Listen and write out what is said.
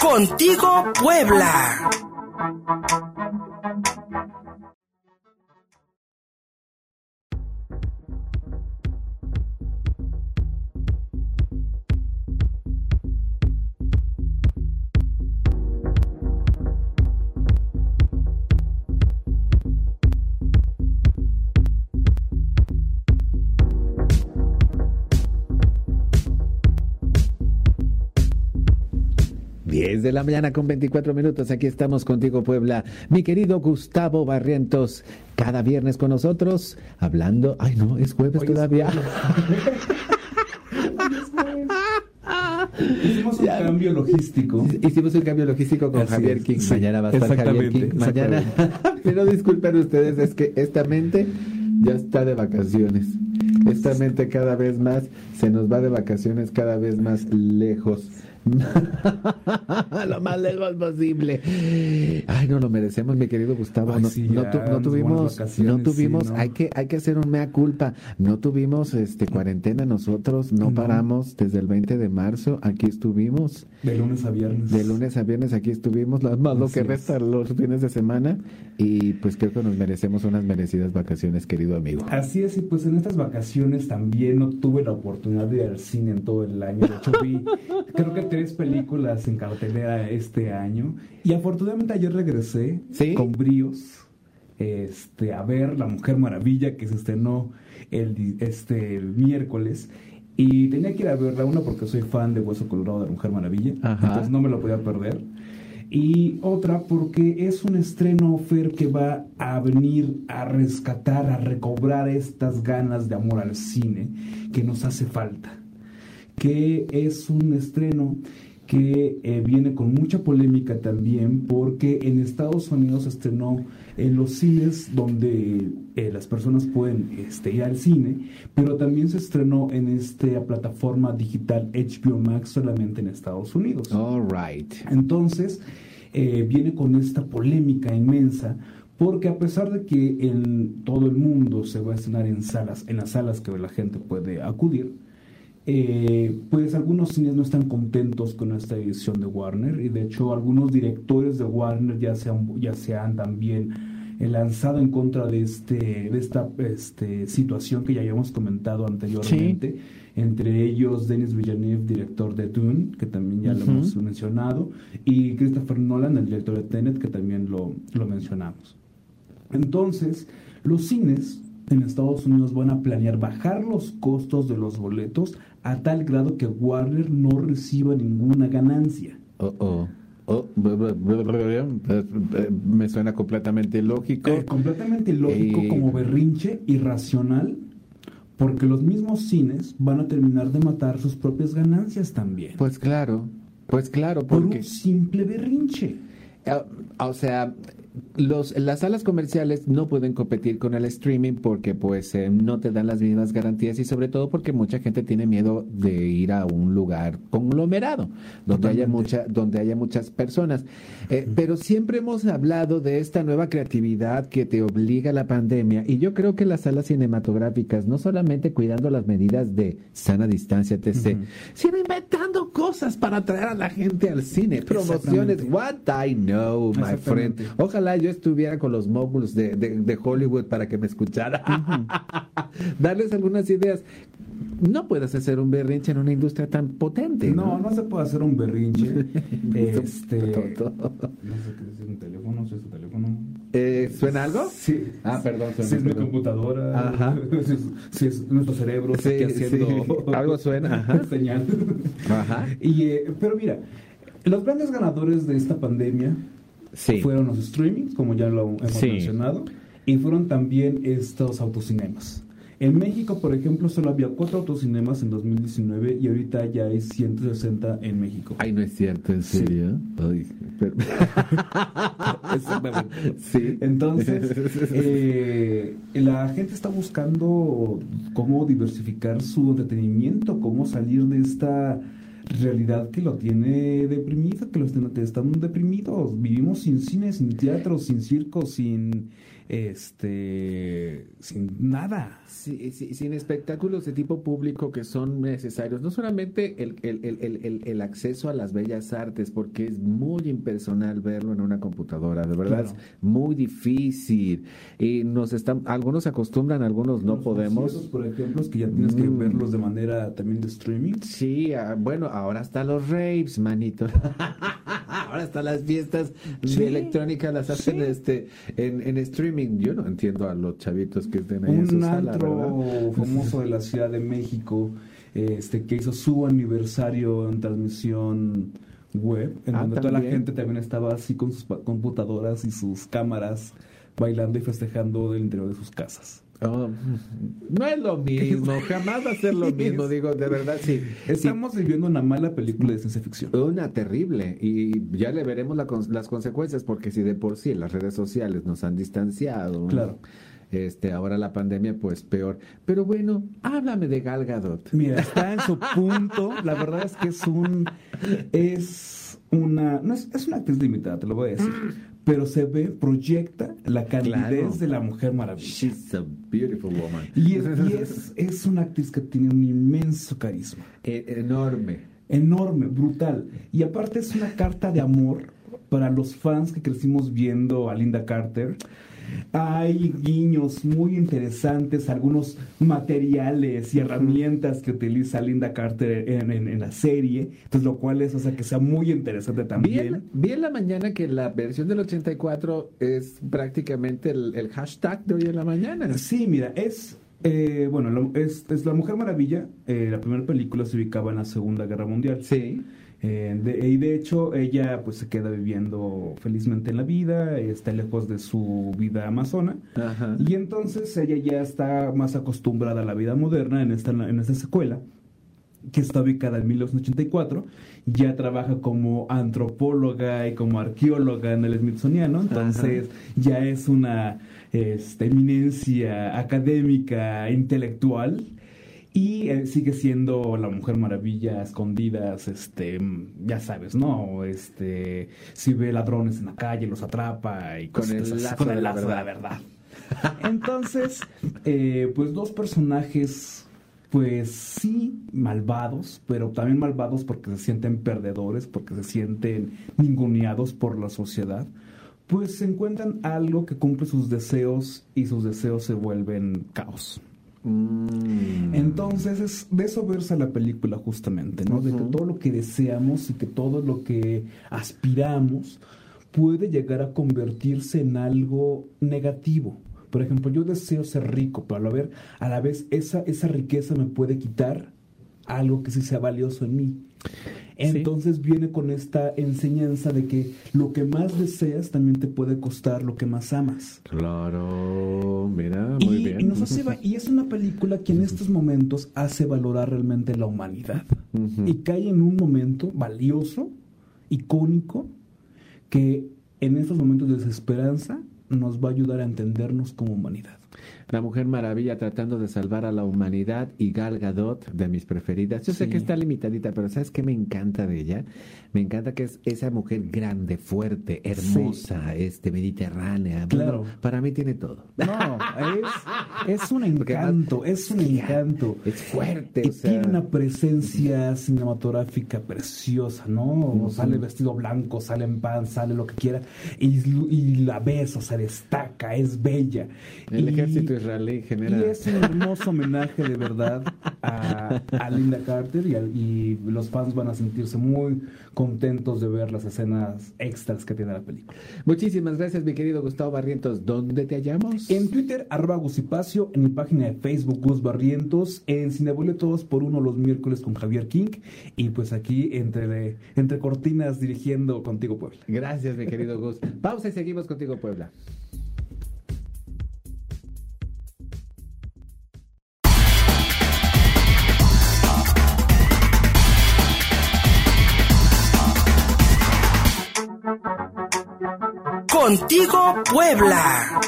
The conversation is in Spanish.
Contigo Puebla. 10 de la mañana con 24 minutos. Aquí estamos contigo, Puebla. Mi querido Gustavo Barrientos, cada viernes con nosotros, hablando. Ay, no, es jueves todavía. Hicimos un cambio logístico. Hicimos un cambio logístico con Javier King. mañana va a estar Javier King. Mañana. Pero disculpen ustedes, es que esta mente ya está de vacaciones. Esta mente cada vez más se nos va de vacaciones cada vez más lejos. lo más lejos posible. Ay, no lo merecemos, mi querido Gustavo. no, tuvimos, no tuvimos, hay que, hay que hacer un mea culpa. No tuvimos este cuarentena nosotros, no, paramos desde el 20 de marzo, aquí estuvimos. De lunes a viernes. De lunes a viernes aquí estuvimos, lo, más lo que resta los fines de semana. Y pues creo que nos merecemos unas merecidas vacaciones, querido amigo. Así es, y pues en estas vacaciones también no tuve la oportunidad de ir al cine en todo el año. De hecho, vi, creo que tres películas en cartelera este año. Y afortunadamente ayer regresé con bríos este, a ver La Mujer Maravilla que se estrenó el, este, el miércoles. Y tenía que ir a verla, una porque soy fan de Hueso Colorado de La Mujer Maravilla, entonces no me lo podía perder. Y otra porque es un estreno, Fer, que va a venir a rescatar, a recobrar estas ganas de amor al cine que nos hace falta. Que es un estreno que eh, viene con mucha polémica también porque en Estados Unidos se estrenó en los cines donde eh, las personas pueden este, ir al cine, pero también se estrenó en esta plataforma digital HBO Max solamente en Estados Unidos. All right. Entonces, eh, viene con esta polémica inmensa porque a pesar de que en todo el mundo se va a estrenar en salas, en las salas que la gente puede acudir, eh, pues algunos cines no están contentos con esta edición de Warner y de hecho algunos directores de Warner ya se han, ya se han también eh, lanzado en contra de este de esta este, situación que ya habíamos comentado anteriormente. Entre ellos Denis Villeneuve director de Dune que también ya lo hemos mencionado y Christopher Nolan el director de Tenet que también lo, lo mencionamos. Entonces los cines en Estados Unidos van a planear bajar los costos de los boletos a tal grado que Warner no reciba ninguna ganancia. Oh, oh. Oh, me suena completamente lógico. Eh, completamente lógico eh, como berrinche irracional, porque los mismos cines van a terminar de matar sus propias ganancias también. Pues claro, pues claro, porque... Por un simple berrinche. Eh, o sea, los, las salas comerciales no pueden competir con el streaming porque pues eh, no te dan las mismas garantías y sobre todo porque mucha gente tiene miedo de ir a un lugar conglomerado donde haya mucha donde haya muchas personas. Eh, pero siempre hemos hablado de esta nueva creatividad que te obliga la pandemia y yo creo que las salas cinematográficas no solamente cuidando las medidas de sana distancia etc sino inventando cosas para atraer a la gente al cine promociones what I know my friend ojalá yo estuviera con los moguls de, Hollywood para que me escuchara. Darles algunas ideas. No puedes hacer un berrinche en una industria tan potente. No, no, se puede hacer un berrinche. este, no sé Eh, ¿Suena algo? Sí. Ah, perdón. si es mi computadora. Ajá. Si es, nuestro cerebro sí, haciendo algo suena. Ajá. señal. Ajá. Y, eh, pero mira, los grandes ganadores de esta pandemia fueron los streamings, como ya lo hemos mencionado, y fueron también estos autocinemas. En México, por ejemplo, solo había cuatro autocinemas en 2019 y ahorita ya hay 160 en México. Ay, no es cierto, ¿en serio? Sí. Entonces, eh, la gente está buscando cómo diversificar su entretenimiento, cómo salir de esta realidad que lo tiene deprimido, que los están deprimidos. Vivimos sin cine, sin teatro, sin circo, sin este sin nada. sin espectáculos de tipo público que son necesarios. No solamente el, el, el, el, acceso a las bellas artes, porque es muy impersonal verlo en una computadora, de verdad es muy difícil. Y nos están, algunos se acostumbran, algunos no podemos. por ejemplo, que ya tienes que mm. verlos de manera también de streaming. Sí, ah, bueno, ahora hasta los raves, manito. ahora hasta las fiestas de electrónica las hacen este en, en streaming. Yo no entiendo a los chavitos que estén ahí Un en famoso de la Ciudad de México este que hizo su aniversario en transmisión web, en ah, donde toda la gente también estaba así con sus computadoras y sus cámaras bailando y festejando del interior de sus casas. Oh, no es lo mismo, jamás va a ser lo mismo, digo, de verdad, sí. Estamos viviendo una mala película de ciencia ficción. Una terrible, y ya le veremos las consecuencias, porque si de por sí las redes sociales nos han distanciado. Claro. Este, ahora la pandemia, pues peor. Pero bueno, háblame de Gal Gadot. Mira, está en su punto. La verdad es que es un. Es una. No es, es una actriz limitada, te lo voy a decir pero se ve, proyecta la calidad de la Mujer Maravilla. She's a beautiful woman. Y, es, es, una actriz que tiene un inmenso carisma. E, enorme. Enorme, brutal. Y aparte es una carta de amor para los fans que crecimos viendo a Linda Carter hay guiños muy interesantes, algunos materiales y herramientas que utiliza Linda Carter en, la serie, entonces lo cual es, o sea, que sea muy interesante también. Vi en, la mañana que la versión del 84 es prácticamente el, hashtag de hoy en la mañana. Sí, mira, es eh, bueno, es, La Mujer Maravilla. Eh, la primera película se ubicaba en la Segunda Guerra Mundial. Sí. Eh, y de hecho ella pues se queda viviendo felizmente en la vida, está lejos de su vida amazona. Y entonces ella ya está más acostumbrada a la vida moderna en esta, en esta secuela que está ubicada en 1984, ya trabaja como antropóloga y como arqueóloga en el Smithsoniano, entonces ya es una este, eminencia académica, intelectual, y eh, sigue siendo la Mujer Maravilla escondidas, este, ya sabes, ¿no? Este, si ve ladrones en la calle, los atrapa y con el lazo, con el lazo de la verdad. Entonces, eh, pues dos personajes, pues sí, malvados, pero también malvados porque se sienten perdedores, porque se sienten ninguneados por la sociedad pues se encuentran algo que cumple sus deseos y sus deseos se vuelven caos. Mm. Entonces, es, de eso versa la película justamente, ¿no? De que todo lo que deseamos y que todo lo que aspiramos puede llegar a convertirse en algo negativo. Por ejemplo, yo deseo ser rico, pero a la vez, a la vez esa, esa riqueza me puede quitar algo que sí sea valioso en mí. Entonces viene con esta enseñanza de que lo que más deseas también te puede costar lo que más amas. Claro, mira, muy y, Y, es una película que en estos momentos hace valorar realmente la humanidad. Y cae en un momento valioso, icónico, que en estos momentos de desesperanza nos va a ayudar a entendernos como humanidad. La Mujer Maravilla tratando de salvar a la humanidad y Gal Gadot, de mis preferidas. Yo sé que está limitadita, pero ¿sabes qué me encanta de ella? Me encanta que es esa mujer grande, fuerte, hermosa, este mediterránea. Claro. para mí tiene todo. No, es, es un encanto, es un encanto. Es fuerte. Y tiene una presencia cinematográfica preciosa, ¿no? Sale vestido blanco, sale en pan, sale lo que quiera. Y, y la ves, o sea, destaca, es bella. El ejército israelí genera... Y es un hermoso homenaje de verdad a, Linda Carter y, y los fans van a sentirse muy contentos de ver las escenas extras que tiene la película. Muchísimas gracias, mi querido Gustavo Barrientos. ¿Dónde te hallamos? En Twitter, arroba Gusipacio, en mi página de Facebook, Gus Barrientos, en Cineboletos por uno los miércoles con Javier King, y pues aquí entre, entre cortinas dirigiendo Contigo Puebla. Gracias, mi querido Gus. Pausa y seguimos Contigo Puebla. Contigo Puebla.